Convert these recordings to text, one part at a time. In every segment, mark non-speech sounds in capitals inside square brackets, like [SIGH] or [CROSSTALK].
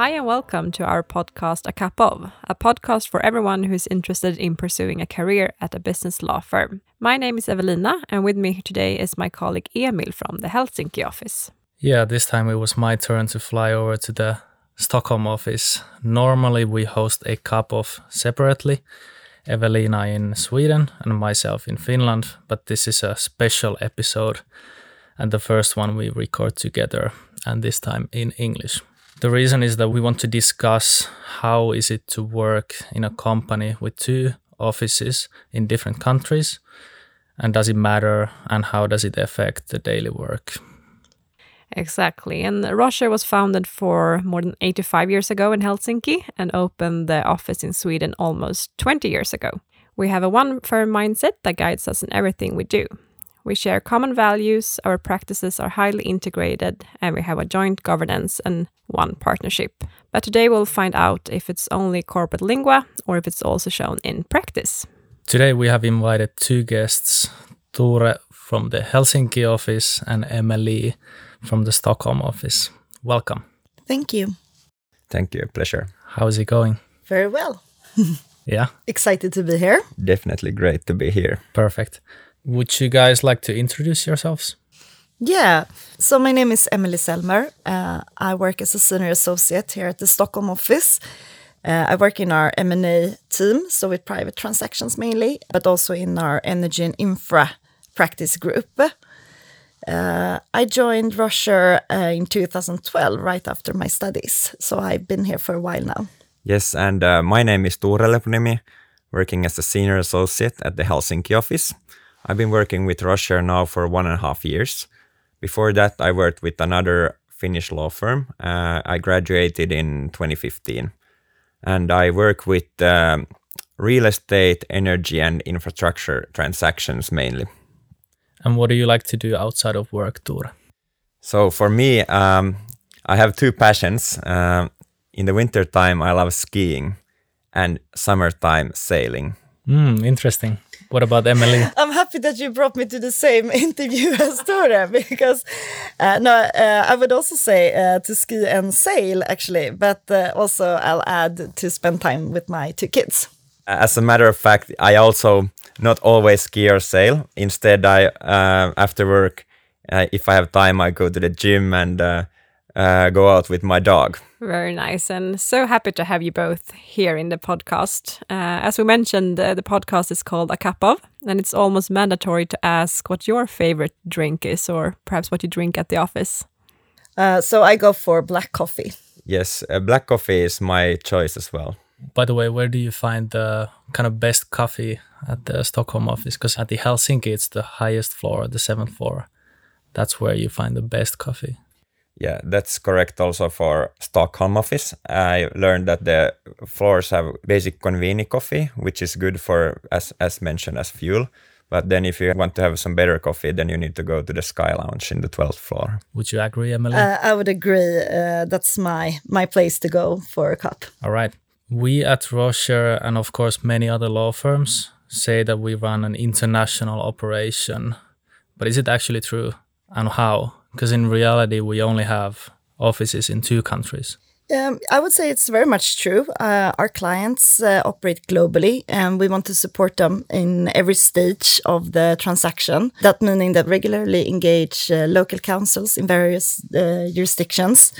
Hi, and welcome to our podcast, A Cup of, a podcast for everyone who is interested in pursuing a career at a business law firm. My name is Evelina, and with me today is my colleague Emil from the Helsinki office. Yeah, this time it was my turn to fly over to the Stockholm office. Normally, we host a cup of separately, Evelina in Sweden and myself in Finland, but this is a special episode and the first one we record together, and this time in English. The reason is that we want to discuss how is it to work in a company with two offices in different countries and does it matter and how does it affect the daily work Exactly. And Roschier was founded for more than 85 years ago in Helsinki and opened the office in Sweden almost 20 years ago. We have a one firm mindset that guides us in everything we do. We share common values, our practices are highly integrated, and we have a joint governance and one partnership. But today we'll find out if it's only corporate lingua or if it's also shown in practice. Today we have invited two guests, Tuure from the Helsinki office and Emelie from the Stockholm office. Welcome. Thank you. Thank you. Pleasure. How's it going? Very well. [LAUGHS] Yeah, Excited to be here. Definitely great to be here. perfect. Would you guys like to introduce yourselves? Yeah. So my name is Emelie Selmer. Uh, I work as a senior associate here at the Stockholm office. Uh, I work in our M&A team, so with private transactions mainly, but also in our energy and infra practice group. Uh, I joined Roschier uh, in 2012, right after my studies. So I've been here for a while now. Yes, and uh, my name is Tuure Lepnimi, working as a senior associate at the Helsinki office. I've been working with Roschier now for one and a half years. Before that, I worked with another Finnish law firm. Uh, I graduated in 2015, and I work with um, real estate, energy, and infrastructure transactions mainly. And what do you like to do outside of work, Tuure? So for me, um, I have two passions. Um in the winter time, I love skiing, and summertime sailing. Hmm, interesting. What about Emelie? [LAUGHS] I'm happy that you brought me to the same [LAUGHS] interview as Tuure [LAUGHS] because uh, no, uh, I would also say uh, to ski and sail actually, but uh, also I'll add to spend time with my two kids. As a matter of fact, I also not always ski or sail. Instead, I uh, after work, uh, if I have time, I go to the gym and uh, go out with my dog. Very nice, and so happy to have you both here in the podcast. Uh, as we mentioned, uh, the podcast is called A Cup of, and it's almost mandatory to ask what your favorite drink is, or perhaps what you drink at the office. Uh, so I go for black coffee. Yes, uh, black coffee is my choice as well. By the way, where do you find the kind of best coffee at the Stockholm office? Because at the Helsinki, it's the highest floor, the seventh floor. That's where you find the best coffee. Yeah, that's correct also for Stockholm office. I learned that the floors have basic conveni coffee, which is good for, as, as mentioned, as fuel. But then if you want to have some better coffee, then you need to go to the Sky Lounge in the 12th floor. Would you agree, Emelie? Uh, I would agree. Uh, that's my my place to go for a cup. All right. We at Roschier and of course many other law firms say that we run an international operation. But is it actually true? And how? Because in reality, we only have offices in two countries. Um, I would say it's very much true. Uh, our clients uh, operate globally, and we want to support them in every stage of the transaction. That meaning that regularly engage uh, local counsels in various uh, jurisdictions,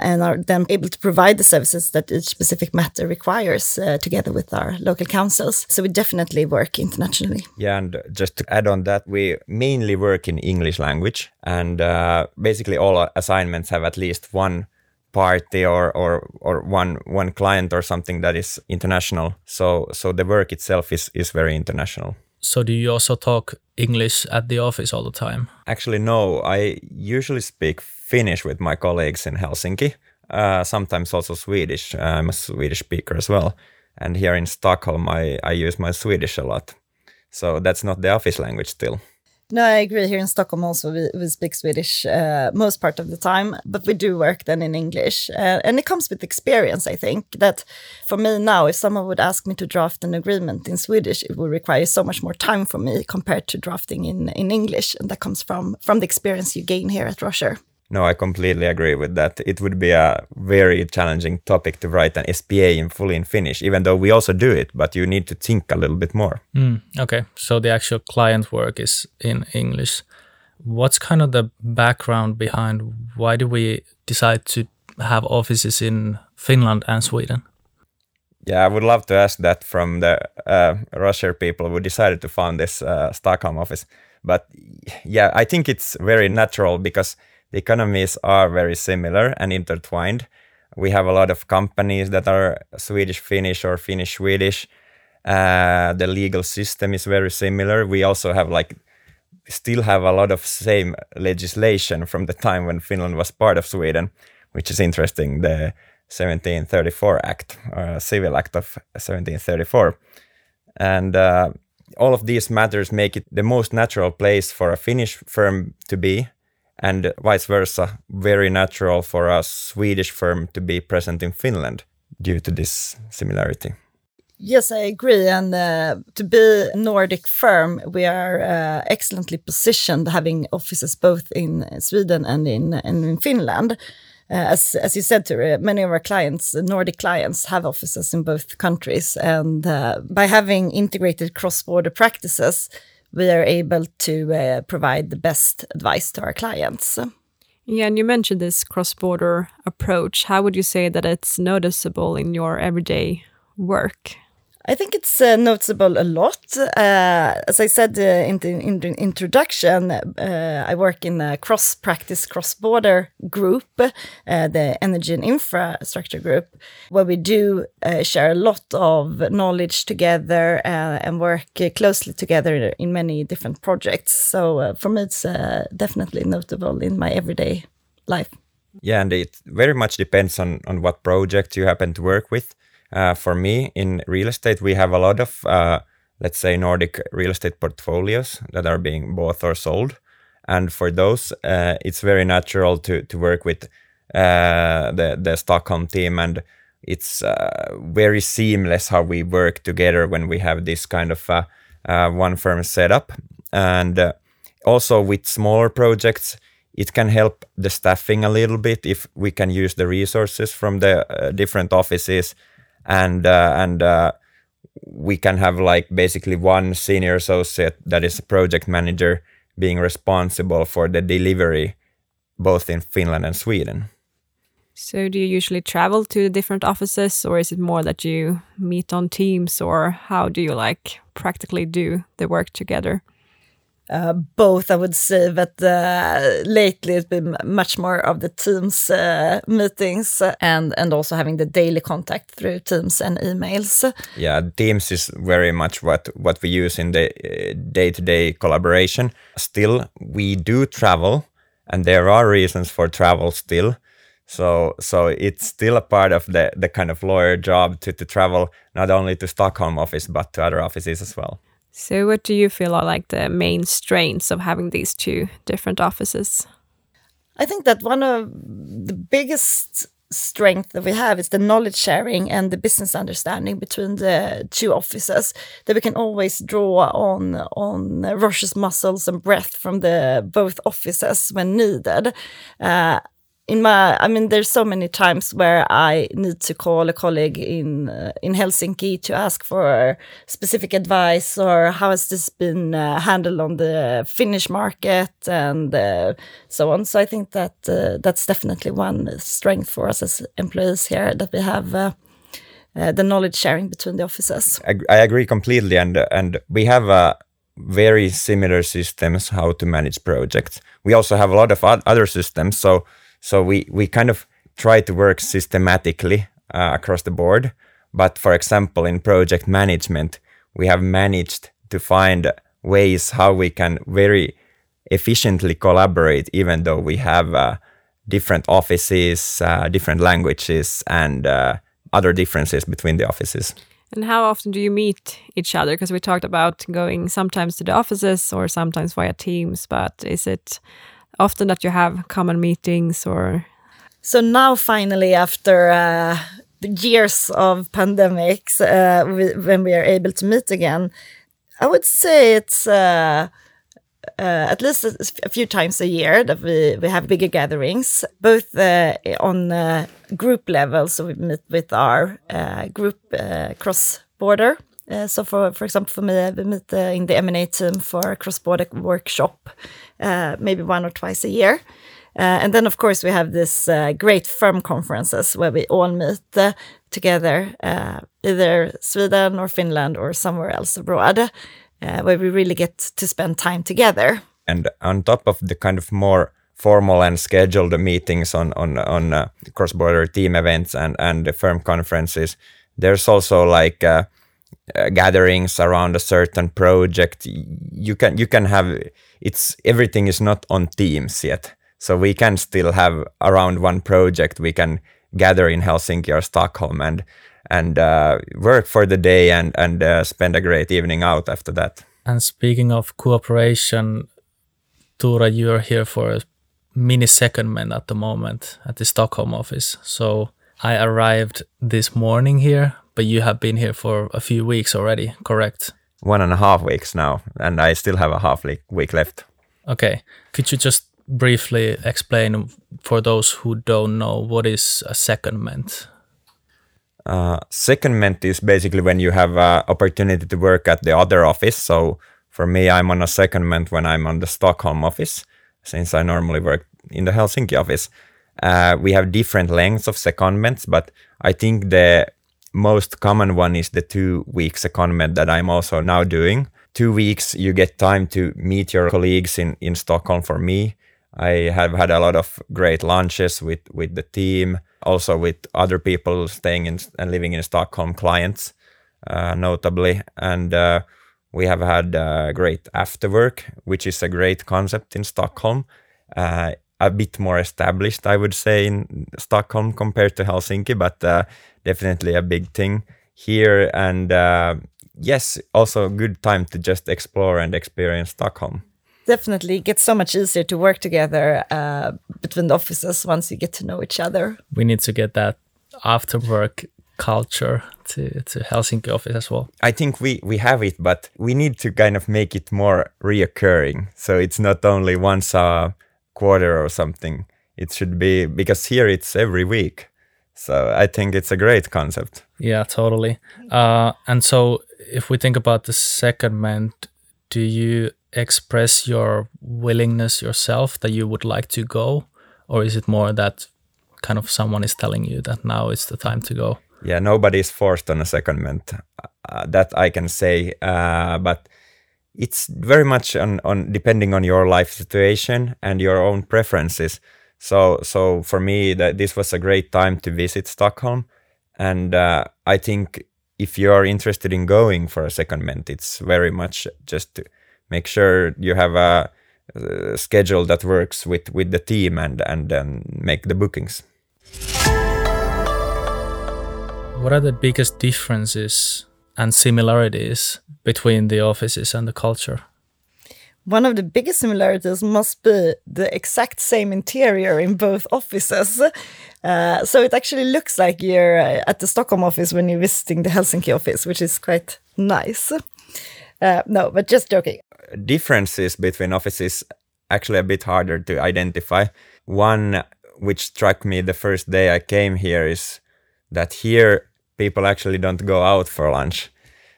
and are then able to provide the services that each specific matter requires, uh, together with our local counsels. So we definitely work internationally. Yeah, and just to add on that, we mainly work in English language, and uh, basically all our assignments have at least one party or, or or one one client or something that is international. So so the work itself is is very international. So do you also talk English at the office all the time? Actually, no. I usually speak Finnish with my colleagues in Helsinki. Uh, sometimes also Swedish. I'm a Swedish speaker as well. And here in Stockholm, I, I use my Swedish a lot. So that's not the office language still. No, I agree. Here in Stockholm, also we, we speak Swedish uh, most part of the time, but we do work then in English, uh, and it comes with experience. I think that for me now, if someone would ask me to draft an agreement in Swedish, it would require so much more time for me compared to drafting in in English, and that comes from from the experience you gain here at Roschier. No, I completely agree with that. It would be a very challenging topic to write an SPA in fully in Finnish, even though we also do it, but you need to think a little bit more. Mm, okay, so the actual client work is in English. What's kind of the background behind why do we decide to have offices in Finland and Sweden? Yeah, I would love to ask that from the uh, Roschier people who decided to found this uh, Stockholm office. But yeah, I think it's very natural because the economies are very similar and intertwined. We have a lot of companies that are Swedish Finnish or Finnish Swedish. Uh, the legal system is very similar. We also have like still have a lot of same legislation from the time when Finland was part of Sweden, which is interesting. The 1734 Act, uh, Civil Act of 1734, and uh, all of these matters make it the most natural place for a Finnish firm to be and vice versa, very natural for a Swedish firm to be present in Finland due to this similarity. Yes, I agree. And uh, to be a Nordic firm, we are uh, excellently positioned, having offices both in Sweden and in, and in Finland. Uh, as, as you said, many of our clients, Nordic clients, have offices in both countries. And uh, by having integrated cross border practices, we are able to uh, provide the best advice to our clients. Yeah, and you mentioned this cross border approach. How would you say that it's noticeable in your everyday work? I think it's uh, noticeable a lot. Uh, as I said uh, in, the, in, introduction, uh, I work in a cross practice, cross border group, uh, the Energy and Infrastructure Group, where we do uh, share a lot of knowledge together and work closely together in many different projects. So for me, it's definitely notable in my everyday life. Yeah, and it very much depends on, on what project you happen to work with. Uh, for me, in real estate, we have a lot of, uh, let's say, Nordic real estate portfolios that are being bought or sold. And for those, uh, it's very natural to, to work with uh, the, the Stockholm team. And it's uh, very seamless how we work together when we have this kind of one firm setup. And also with smaller projects, it can help the staffing a little bit if we can use the resources from the uh, different offices and uh, and uh, we can have like basically one senior associate that is a project manager being responsible for the delivery both in Finland and Sweden. So do you usually travel to the different offices or is it more that you meet on teams or how do you like practically do the work together? Uh, both, I would say, but uh, lately it's been much more of the Teams uh, meetings and and also having the daily contact through Teams and emails. Yeah, Teams is very much what what we use in the day to day collaboration. Still, we do travel, and there are reasons for travel still. So so it's still a part of the the kind of lawyer job to to travel not only to Stockholm office but to other offices as well. So, what do you feel are like the main strengths of having these two different offices? I think that one of the biggest strength that we have is the knowledge sharing and the business understanding between the two offices that we can always draw on on Roschier's muscles and breath from the both offices when needed uh, in my i mean there's so many times where i need to call a colleague in uh, in helsinki to ask for specific advice or how has this been uh, handled on the finnish market and uh, so on. So i think that uh, that's definitely one strength for us as employees here that we have uh, uh, the knowledge sharing between the offices. I agree completely. And and we have very similar systems how to manage projects. We also have a lot of other systems. So so we we kind of try to work systematically uh, across the board. But for example, in project management, we have managed to find ways how we can very efficiently collaborate, even though we have uh, different offices, uh, different languages, and uh, other differences between the offices. And how often do you meet each other? Because we talked about going sometimes to the offices or sometimes via Teams, but is it often that you have common meetings or? So now, finally, after uh, years of pandemics, uh, we, when we are able to meet again, I would say it's uh, uh, at least a, few times a year that we, we have bigger gatherings, both uh, on uh, group level. So we meet with our group cross border. So for for example, for me, we meet in the M&A team for a cross border workshop, maybe one or twice a year. Uh, and then, of course, we have this uh, great firm conferences where we all meet uh, together, either Sweden or Finland or somewhere else abroad where we really get to spend time together. And on top of the kind of more formal and scheduled meetings on on on uh, cross-border team events and and the firm conferences, there's also like uh, uh, gatherings around a certain project. You can you can have it's everything is not on Teams yet, so we can still have around one project. We can gather in Helsinki or Stockholm and and uh, work for the day and and uh, spend a great evening out after that. And speaking of cooperation, Tuure, you are here for a mini secondment at the moment at the Stockholm office. So I arrived this morning here, but you have been here for a few weeks already, correct? One and a half weeks now, and I still have a half week left. Okay. Could you just briefly explain for those who don't know what is a secondment? Uh, secondment is basically when you have an opportunity to work at the other office. So for me, I'm on a secondment when I'm on the Stockholm office, since I normally work in the Helsinki office. Uh, we have different lengths of secondments, but I think the most common one is the two weeks secondment that I'm also now doing. Two weeks, you get time to meet your colleagues in, in Stockholm for me. I have had a lot of great lunches with, with the team also with other people staying in and living in Stockholm, clients uh, notably, and uh, we have had uh, great after work, which is a great concept in Stockholm. Uh, a bit more established, I would say, in Stockholm compared to Helsinki, but uh, definitely a big thing here. And uh, yes, also a good time to just explore and experience Stockholm definitely gets so much easier to work together uh, between the offices once you get to know each other. We need to get that after work culture to, to Helsinki office as well. I think we, we have it, but we need to kind of make it more reoccurring. So it's not only once a quarter or something. It should be because here it's every week. So I think it's a great concept. Yeah, totally. Uh, and so if we think about the secondment, do you express your willingness yourself that you would like to go or is it more that kind of someone is telling you that now it's the time to go yeah nobody is forced on a secondment uh, that i can say uh, but it's very much on, on depending on your life situation and your own preferences so so for me that this was a great time to visit stockholm. And uh, i think if you are interested in going for a second secondment it's very much just to, make sure you have a, a schedule that works with with the team and and then make the bookings. What are the biggest differences and similarities between the offices and the culture one of the biggest similarities must be the exact same interior in both offices. Uh, so it actually looks like you're uh, at the Stockholm office when you're visiting the Helsinki office, which is quite nice. Uh, no, but just joking differences between offices actually a bit harder to identify. One which struck me the first day I came here is that here people actually don't go out for lunch.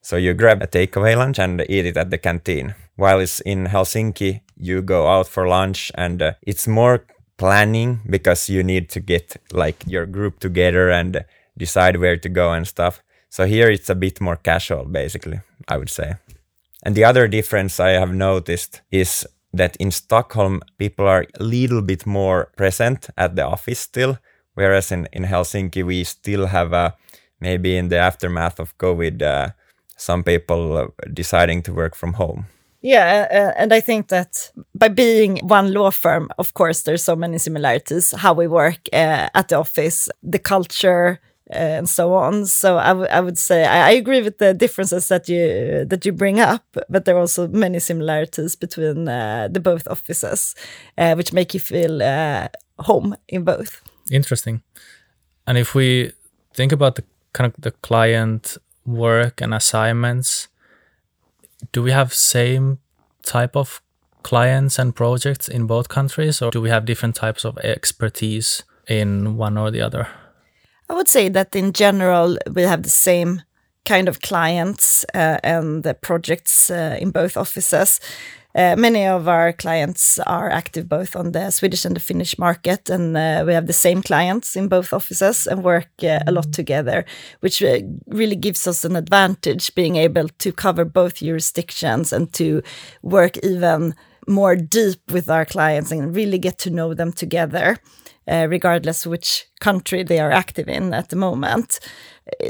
So you grab a takeaway lunch and eat it at the canteen. While it's in Helsinki, you go out for lunch and uh, it's more planning because you need to get like your group together and decide where to go and stuff. So here it's a bit more casual basically, I would say. And the other difference I have noticed is that in Stockholm, people are a little bit more present at the office still, whereas in, in Helsinki, we still have a, maybe in the aftermath of COVID, uh, some people uh, deciding to work from home. Yeah, uh, and I think that by being one law firm, of course, there's so many similarities how we work uh, at the office, the culture, and so on. So I, I would say I, I, agree with the differences that you that you bring up, but there are also many similarities between uh, the both offices, uh, which make you feel uh, home in both. Interesting. And if we think about the kind of the client work and assignments, do we have same type of clients and projects in both countries, or do we have different types of expertise in one or the other? I would say that in general, we have the same kind of clients uh, and the projects uh, in both offices. Uh, many of our clients are active both on the Swedish and the Finnish market, and uh, we have the same clients in both offices and work uh, a lot together, which really gives us an advantage being able to cover both jurisdictions and to work even more deep with our clients and really get to know them together. Uh, regardless which country they are active in at the moment.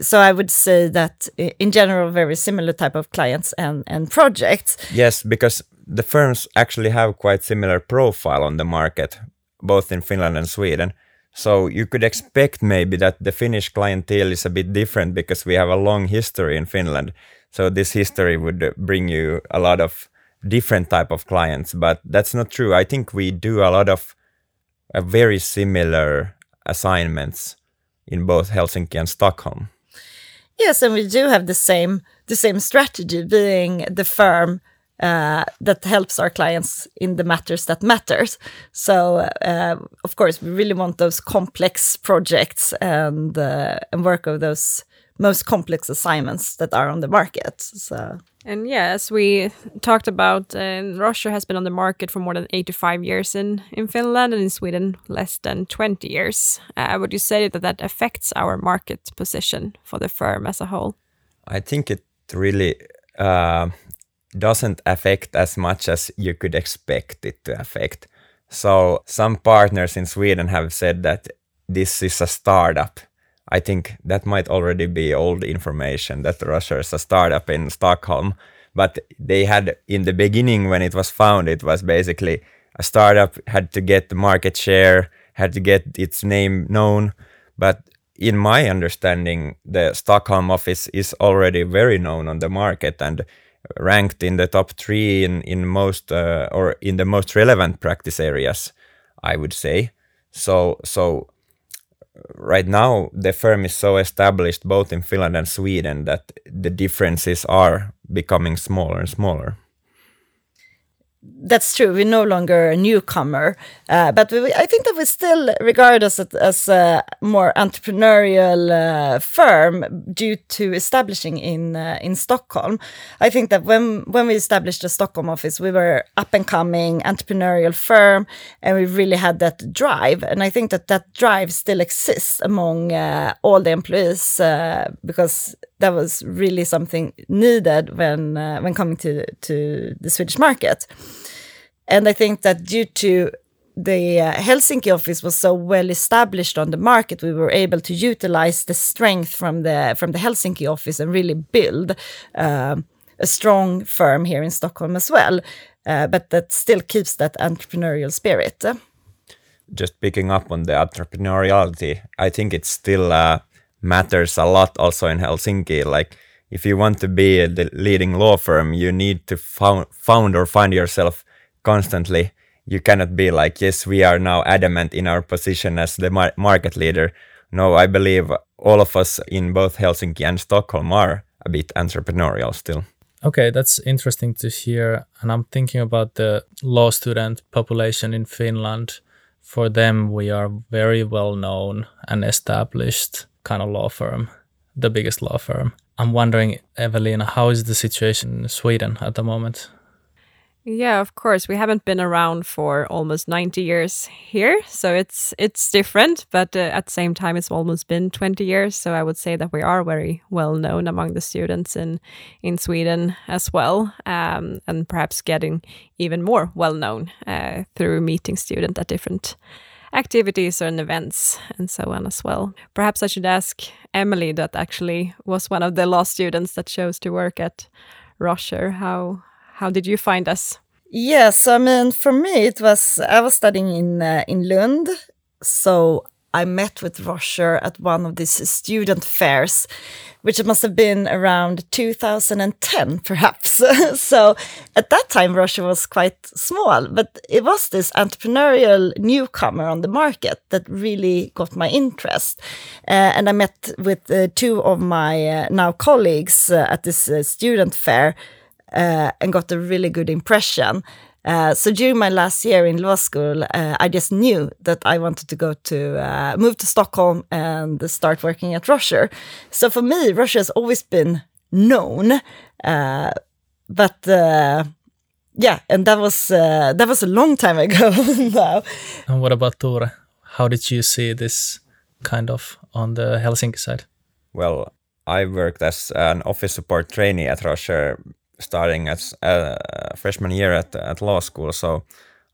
So I would say that in general, very similar type of clients and, and projects. Yes, because the firms actually have quite similar profile on the market, both in Finland and Sweden. So you could expect maybe that the Finnish clientele is a bit different because we have a long history in Finland. So this history would bring you a lot of different type of clients, but that's not true. I think we do a lot of very similar assignments in both Helsinki and Stockholm. Yes, and we do have the same the same strategy, being the firm uh, that helps our clients in the matters that matters. So, uh, of course, we really want those complex projects and uh, and work of those most complex assignments that are on the market. So. And yeah, as we talked about, uh, Roschier has been on the market for more than 85 years in, in Finland and in Sweden less than 20 years. Uh, would you say that that affects our market position for the firm as a whole? I think it really uh, doesn't affect as much as you could expect it to affect. So some partners in Sweden have said that this is a startup I think that might already be old information that Roschier is a startup in Stockholm. But they had in the beginning when it was found, it was basically a startup had to get the market share, had to get its name known. But in my understanding, the Stockholm office is already very known on the market and ranked in the top three in in most uh, or in the most relevant practice areas, I would say. So so right now the firm is so established both in Finland and Sweden that the differences are becoming smaller and smaller that's true. We're no longer a newcomer, uh, but we, I think that we still regard us as, as a more entrepreneurial uh, firm due to establishing in uh, in Stockholm. I think that when when we established the Stockholm office, we were up and coming entrepreneurial firm, and we really had that drive. And I think that that drive still exists among uh, all the employees uh, because that was really something needed when uh, when coming to to the Swedish market. And I think that due to the uh, Helsinki office was so well established on the market, we were able to utilize the strength from the from the Helsinki office and really build uh, a strong firm here in Stockholm as well. Uh, but that still keeps that entrepreneurial spirit. Just picking up on the entrepreneuriality, I think it still uh, matters a lot also in Helsinki. Like if you want to be the leading law firm, you need to found, found or find yourself constantly. You cannot be like, yes, we are now adamant in our position as the mar- market leader. No, I believe all of us in both Helsinki and Stockholm are a bit entrepreneurial still. Okay, that's interesting to hear. And I'm thinking about the law student population in Finland. For them, we are very well known and established kind of law firm, the biggest law firm. I'm wondering, Evelina, how is the situation in Sweden at the moment? Yeah, of course. We haven't been around for almost 90 years here, so it's it's different, but uh, at the same time it's almost been 20 years, so I would say that we are very well known among the students in in Sweden as well, um, and perhaps getting even more well known uh, through meeting students at different activities and events and so on as well. Perhaps I should ask Emelie, that actually was one of the law students that chose to work at Roschier. How how did you find us? Yes, I mean for me it was I was studying in uh, in Lund, so I met with Roschier at one of these student fairs, which must have been around 2010, [LAUGHS] perhaps. [LAUGHS] so at that time, Roschier was quite small, but it was this entrepreneurial newcomer on the market that really got my interest. Uh, and I met with uh, two of my uh, now colleagues uh, at this uh, student fair uh, and got a really good impression. Uh, so during my last year in law school, uh, I just knew that I wanted to go to uh, move to Stockholm and start working at Roschier. So for me, Roschier has always been known, uh, but uh, yeah, and that was uh, that was a long time [LAUGHS] ago now. And what about Tuure? How did you see this kind of on the Helsinki side? Well, I worked as an office support trainee at Roschier starting as a freshman year at, at law school. So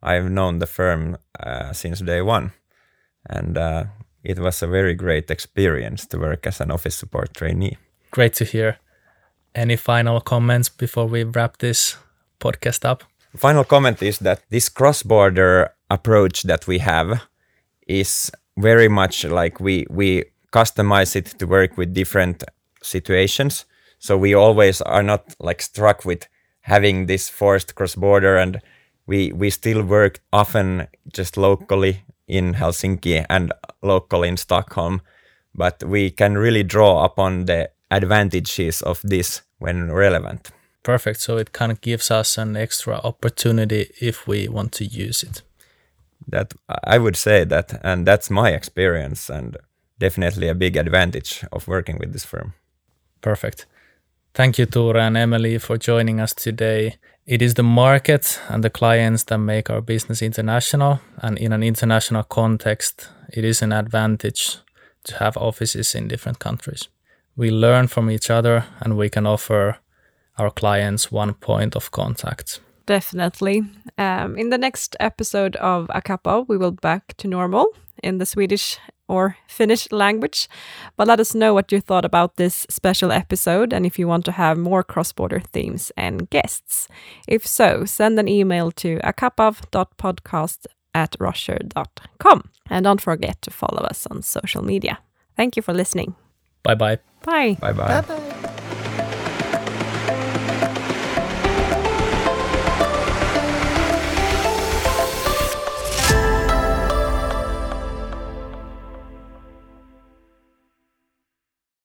I've known the firm uh, since day one. And uh, it was a very great experience to work as an office support trainee. Great to hear. Any final comments before we wrap this podcast up? Final comment is that this cross border approach that we have is very much like we, we customize it to work with different situations. So we always are not like struck with having this forced cross border and we we still work often just locally in Helsinki and locally in Stockholm, but we can really draw upon the advantages of this when relevant. Perfect. So it kind of gives us an extra opportunity if we want to use it. That I would say that, and that's my experience, and definitely a big advantage of working with this firm. Perfect. Thank you, Tuure and Emelie, for joining us today. It is the market and the clients that make our business international. And in an international context, it is an advantage to have offices in different countries. We learn from each other and we can offer our clients one point of contact. Definitely. Um, in the next episode of Akapo, we will back to normal in the Swedish or Finnish language. But let us know what you thought about this special episode and if you want to have more cross border themes and guests. If so, send an email to akapav.podcast at roschier.com. And don't forget to follow us on social media. Thank you for listening. Bye bye. Bye. Bye bye. Bye bye.